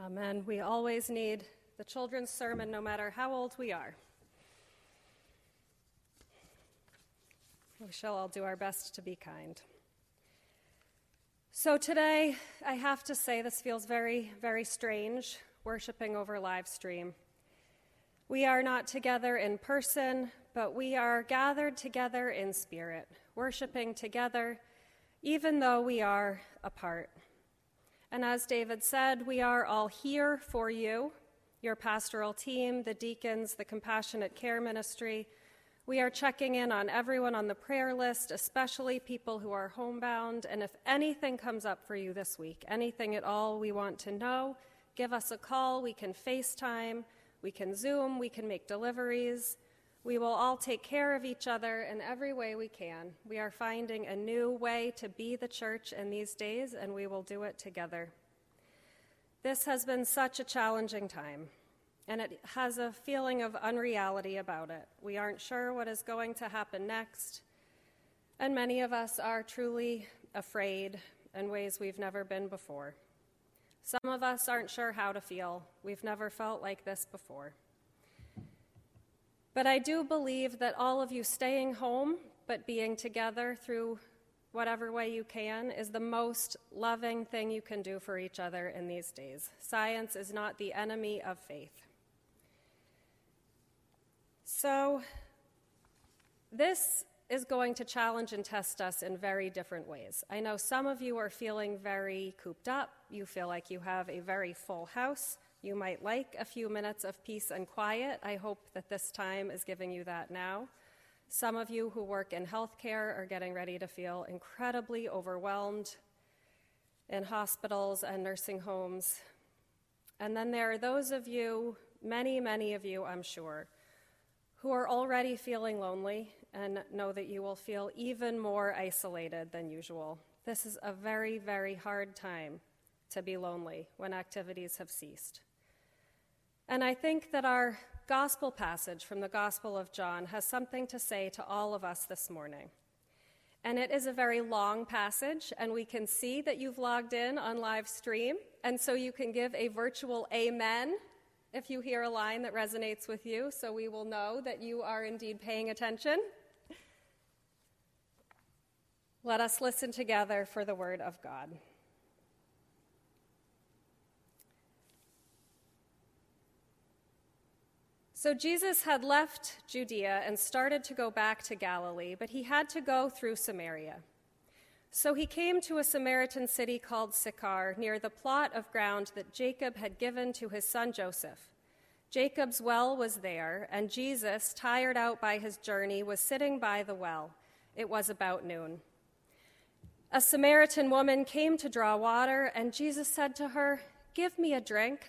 Amen. We always need the children's sermon, no matter how old we are. We shall all do our best to be kind. So today, I have to say, this feels very, very strange worshiping over live stream. We are not together in person, but we are gathered together in spirit, worshiping together, even though we are apart. And as David said, we are all here for you, your pastoral team, the deacons, the compassionate care ministry. We are checking in on everyone on the prayer list, especially people who are homebound. And if anything comes up for you this week, anything at all we want to know, give us a call. We can FaceTime, we can Zoom, we can make deliveries. We will all take care of each other in every way we can. We are finding a new way to be the church in these days, and we will do it together. This has been such a challenging time, and it has a feeling of unreality about it. We aren't sure what is going to happen next, and many of us are truly afraid in ways we've never been before. Some of us aren't sure how to feel. We've never felt like this before. But I do believe that all of you staying home but being together through whatever way you can is the most loving thing you can do for each other in these days. Science is not the enemy of faith. So, this is going to challenge and test us in very different ways. I know some of you are feeling very cooped up. You feel like you have a very full house. You might like a few minutes of peace and quiet. I hope that this time is giving you that now. Some of you who work in healthcare are getting ready to feel incredibly overwhelmed in hospitals and nursing homes. And then there are those of you, many, many of you, I'm sure, who are already feeling lonely and know that you will feel even more isolated than usual. This is a very, very hard time to be lonely when activities have ceased. And I think that our gospel passage from the Gospel of John has something to say to all of us this morning. And it is a very long passage, and we can see that you've logged in on live stream. And so you can give a virtual amen if you hear a line that resonates with you, so we will know that you are indeed paying attention. Let us listen together for the word of God. So Jesus had left Judea and started to go back to Galilee, but he had to go through Samaria. So he came to a Samaritan city called Sychar, near the plot of ground that Jacob had given to his son Joseph. Jacob's well was there, and Jesus, tired out by his journey, was sitting by the well. It was about noon. A Samaritan woman came to draw water, and Jesus said to her, Give me a drink.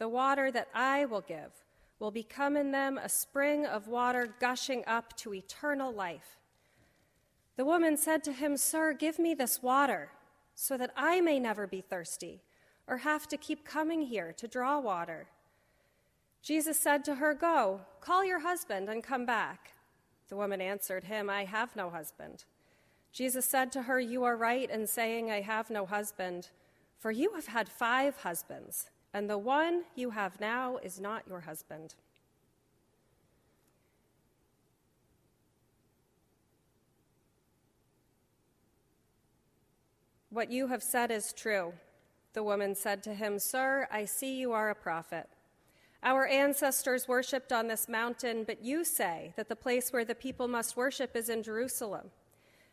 The water that I will give will become in them a spring of water gushing up to eternal life. The woman said to him, Sir, give me this water so that I may never be thirsty or have to keep coming here to draw water. Jesus said to her, Go, call your husband and come back. The woman answered him, I have no husband. Jesus said to her, You are right in saying, I have no husband, for you have had five husbands and the one you have now is not your husband. What you have said is true. The woman said to him, Sir, I see you are a prophet. Our ancestors worshipped on this mountain, but you say that the place where the people must worship is in Jerusalem.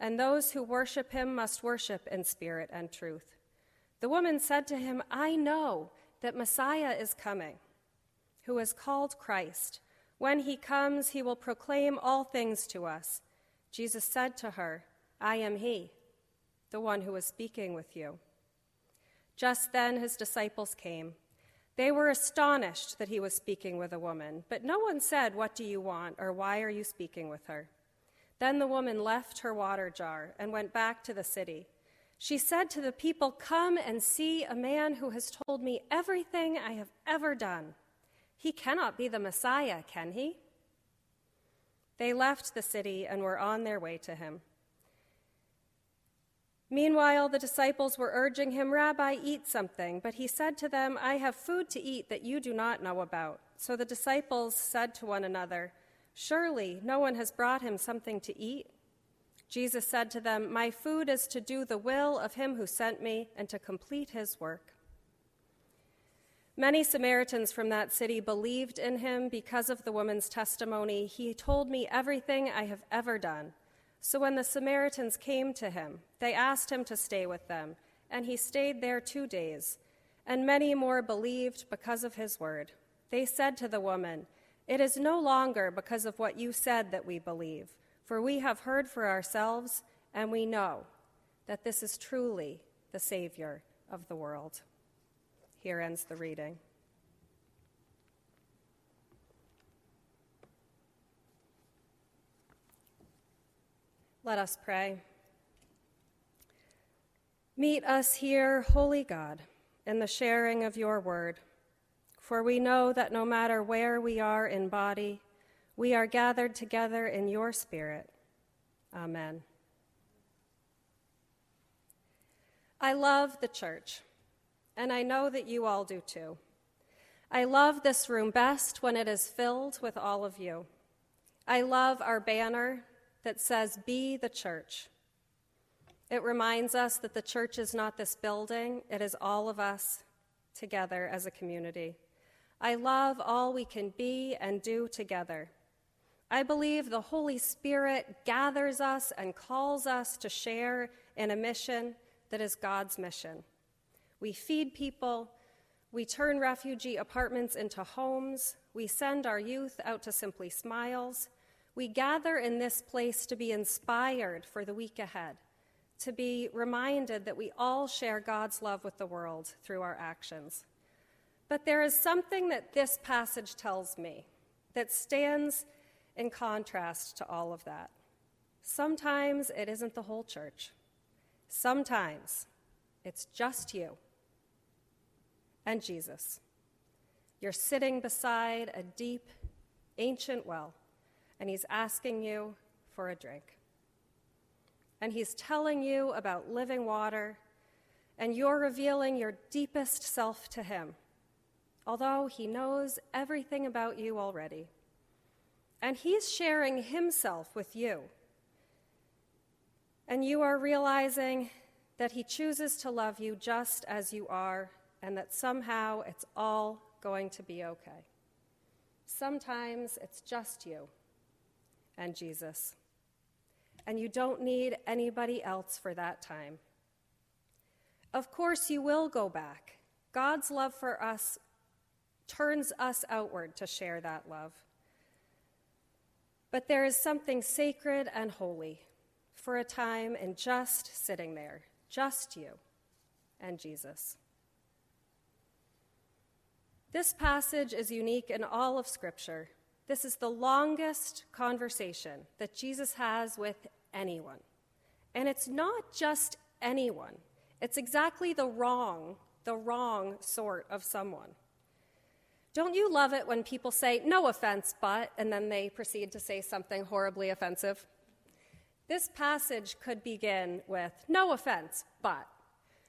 and those who worship him must worship in spirit and truth. The woman said to him, I know that Messiah is coming, who is called Christ. When he comes, he will proclaim all things to us. Jesus said to her, I am he, the one who is speaking with you. Just then his disciples came. They were astonished that he was speaking with a woman, but no one said, What do you want, or why are you speaking with her? Then the woman left her water jar and went back to the city. She said to the people, Come and see a man who has told me everything I have ever done. He cannot be the Messiah, can he? They left the city and were on their way to him. Meanwhile, the disciples were urging him, Rabbi, eat something. But he said to them, I have food to eat that you do not know about. So the disciples said to one another, Surely no one has brought him something to eat. Jesus said to them, My food is to do the will of him who sent me and to complete his work. Many Samaritans from that city believed in him because of the woman's testimony. He told me everything I have ever done. So when the Samaritans came to him, they asked him to stay with them, and he stayed there two days. And many more believed because of his word. They said to the woman, it is no longer because of what you said that we believe, for we have heard for ourselves, and we know that this is truly the Savior of the world. Here ends the reading. Let us pray. Meet us here, Holy God, in the sharing of your word for we know that no matter where we are in body, we are gathered together in your spirit. Amen. I love the church, and I know that you all do too. I love this room best when it is filled with all of you. I love our banner that says, Be the church. It reminds us that the church is not this building, it is all of us together as a community. I love all we can be and do together. I believe the Holy Spirit gathers us and calls us to share in a mission that is God's mission. We feed people, we turn refugee apartments into homes, we send our youth out to Simply Smiles. We gather in this place to be inspired for the week ahead, to be reminded that we all share God's love with the world through our actions. But there is something that this passage tells me that stands in contrast to all of that. Sometimes it isn't the whole church, sometimes it's just you and Jesus. You're sitting beside a deep, ancient well, and he's asking you for a drink. And he's telling you about living water, and you're revealing your deepest self to him although he knows everything about you already. And he's sharing himself with you. And you are realizing that he chooses to love you just as you are, and that somehow it's all going to be okay. Sometimes it's just you and Jesus. And you don't need anybody else for that time. Of course, you will go back. God's love for us turns us outward to share that love. But there is something sacred and holy for a time in just sitting there, just you and Jesus. This passage is unique in all of Scripture. This is the longest conversation that Jesus has with anyone. And it's not just anyone, it's exactly the wrong the wrong sort of someone. Don't you love it when people say, no offense, but, and then they proceed to say something horribly offensive? This passage could begin with, no offense, but,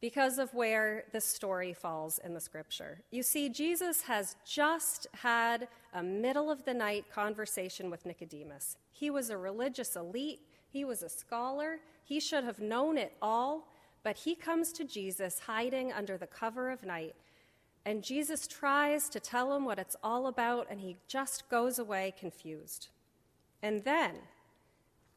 because of where this story falls in the scripture. You see, Jesus has just had a middle of the night conversation with Nicodemus. He was a religious elite, he was a scholar, he should have known it all, but he comes to Jesus hiding under the cover of night. And Jesus tries to tell him what it's all about, and he just goes away confused. And then,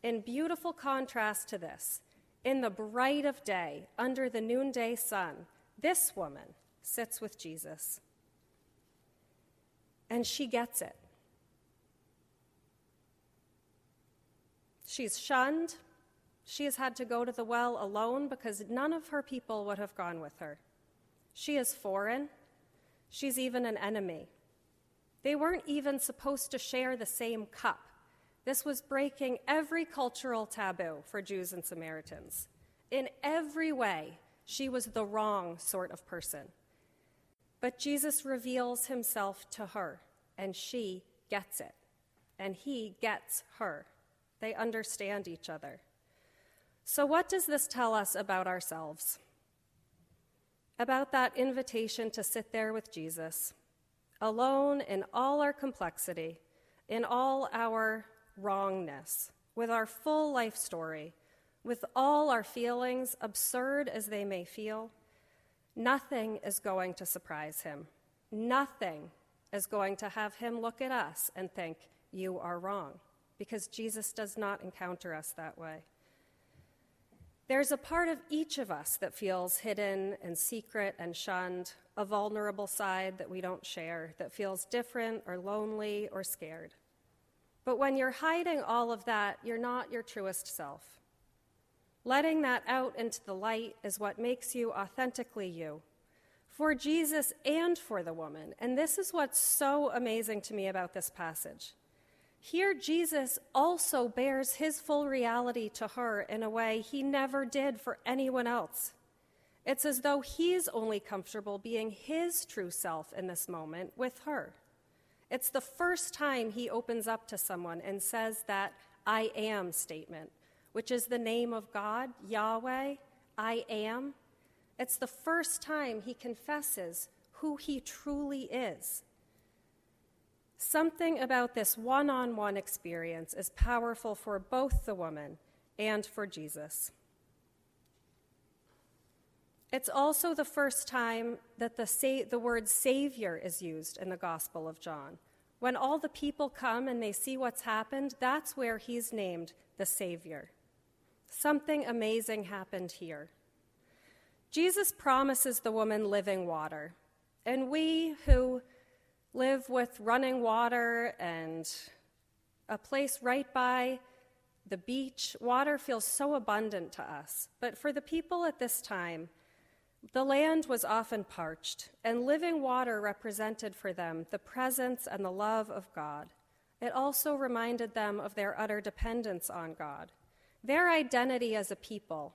in beautiful contrast to this, in the bright of day, under the noonday sun, this woman sits with Jesus. And she gets it. She's shunned. She has had to go to the well alone because none of her people would have gone with her. She is foreign. She's even an enemy. They weren't even supposed to share the same cup. This was breaking every cultural taboo for Jews and Samaritans. In every way, she was the wrong sort of person. But Jesus reveals himself to her, and she gets it. And he gets her. They understand each other. So, what does this tell us about ourselves? About that invitation to sit there with Jesus, alone in all our complexity, in all our wrongness, with our full life story, with all our feelings, absurd as they may feel, nothing is going to surprise him. Nothing is going to have him look at us and think, You are wrong, because Jesus does not encounter us that way. There's a part of each of us that feels hidden and secret and shunned, a vulnerable side that we don't share, that feels different or lonely or scared. But when you're hiding all of that, you're not your truest self. Letting that out into the light is what makes you authentically you, for Jesus and for the woman. And this is what's so amazing to me about this passage. Here, Jesus also bares his full reality to her in a way he never did for anyone else. It's as though he's only comfortable being his true self in this moment with her. It's the first time he opens up to someone and says that I am statement, which is the name of God, Yahweh, I am. It's the first time he confesses who he truly is. Something about this one on one experience is powerful for both the woman and for Jesus. It's also the first time that the, sa- the word Savior is used in the Gospel of John. When all the people come and they see what's happened, that's where he's named the Savior. Something amazing happened here. Jesus promises the woman living water, and we who live with running water and a place right by the beach, water feels so abundant to us. But for the people at this time, the land was often parched, and living water represented for them the presence and the love of God. It also reminded them of their utter dependence on God. Their identity as a people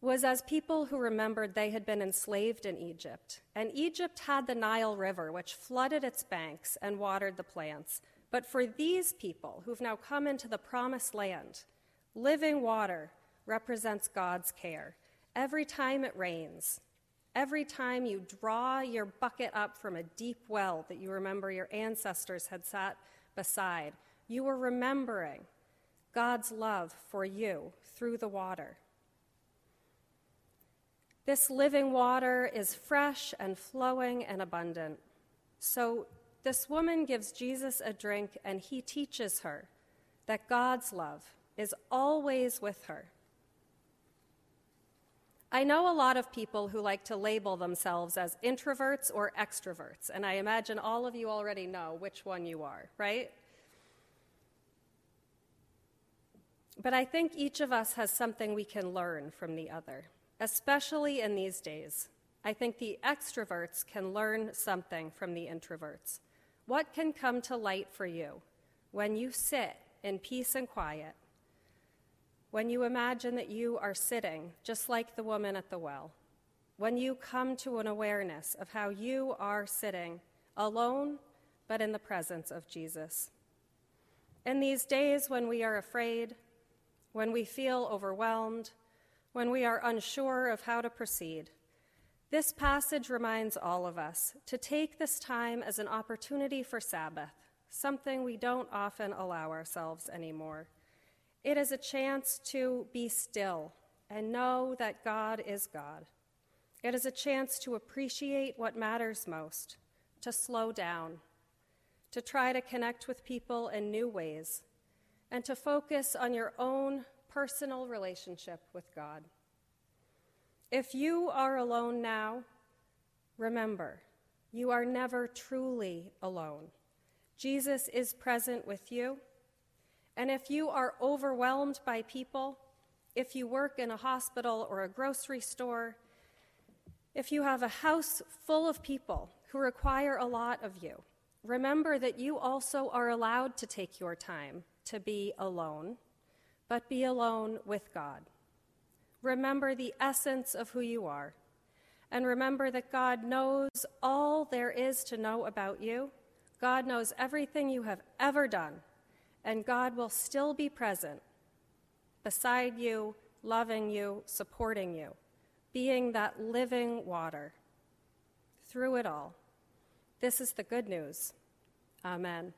was as people who remembered they had been enslaved in Egypt. And Egypt had the Nile River, which flooded its banks and watered the plants. But for these people who've now come into the promised land, living water represents God's care. Every time it rains, every time you draw your bucket up from a deep well that you remember your ancestors had sat beside, you are remembering God's love for you through the water. This living water is fresh and flowing and abundant. So this woman gives Jesus a drink, and he teaches her that God's love is always with her. I know a lot of people who like to label themselves as introverts or extroverts, and I imagine all of you already know which one you are, right? But I think each of us has something we can learn from the other, especially in these days. I think the extroverts can learn something from the introverts. What can come to light for you when you sit in peace and quiet when you imagine that you are sitting just like the woman at the well, when you come to an awareness of how you are sitting alone, but in the presence of Jesus. In these days when we are afraid, when we feel overwhelmed, when we are unsure of how to proceed, this passage reminds all of us to take this time as an opportunity for Sabbath, something we don't often allow ourselves anymore. It is a chance to be still and know that God is God. It is a chance to appreciate what matters most, to slow down, to try to connect with people in new ways, and to focus on your own personal relationship with God. If you are alone now, remember, you are never truly alone. Jesus is present with you. And if you are overwhelmed by people, if you work in a hospital or a grocery store, if you have a house full of people who require a lot of you, remember that you also are allowed to take your time to be alone, but be alone with God. Remember the essence of who you are, and remember that God knows all there is to know about you. God knows everything you have ever done, and God will still be present beside you, loving you, supporting you being that living water through it all. This is the good news. Amen.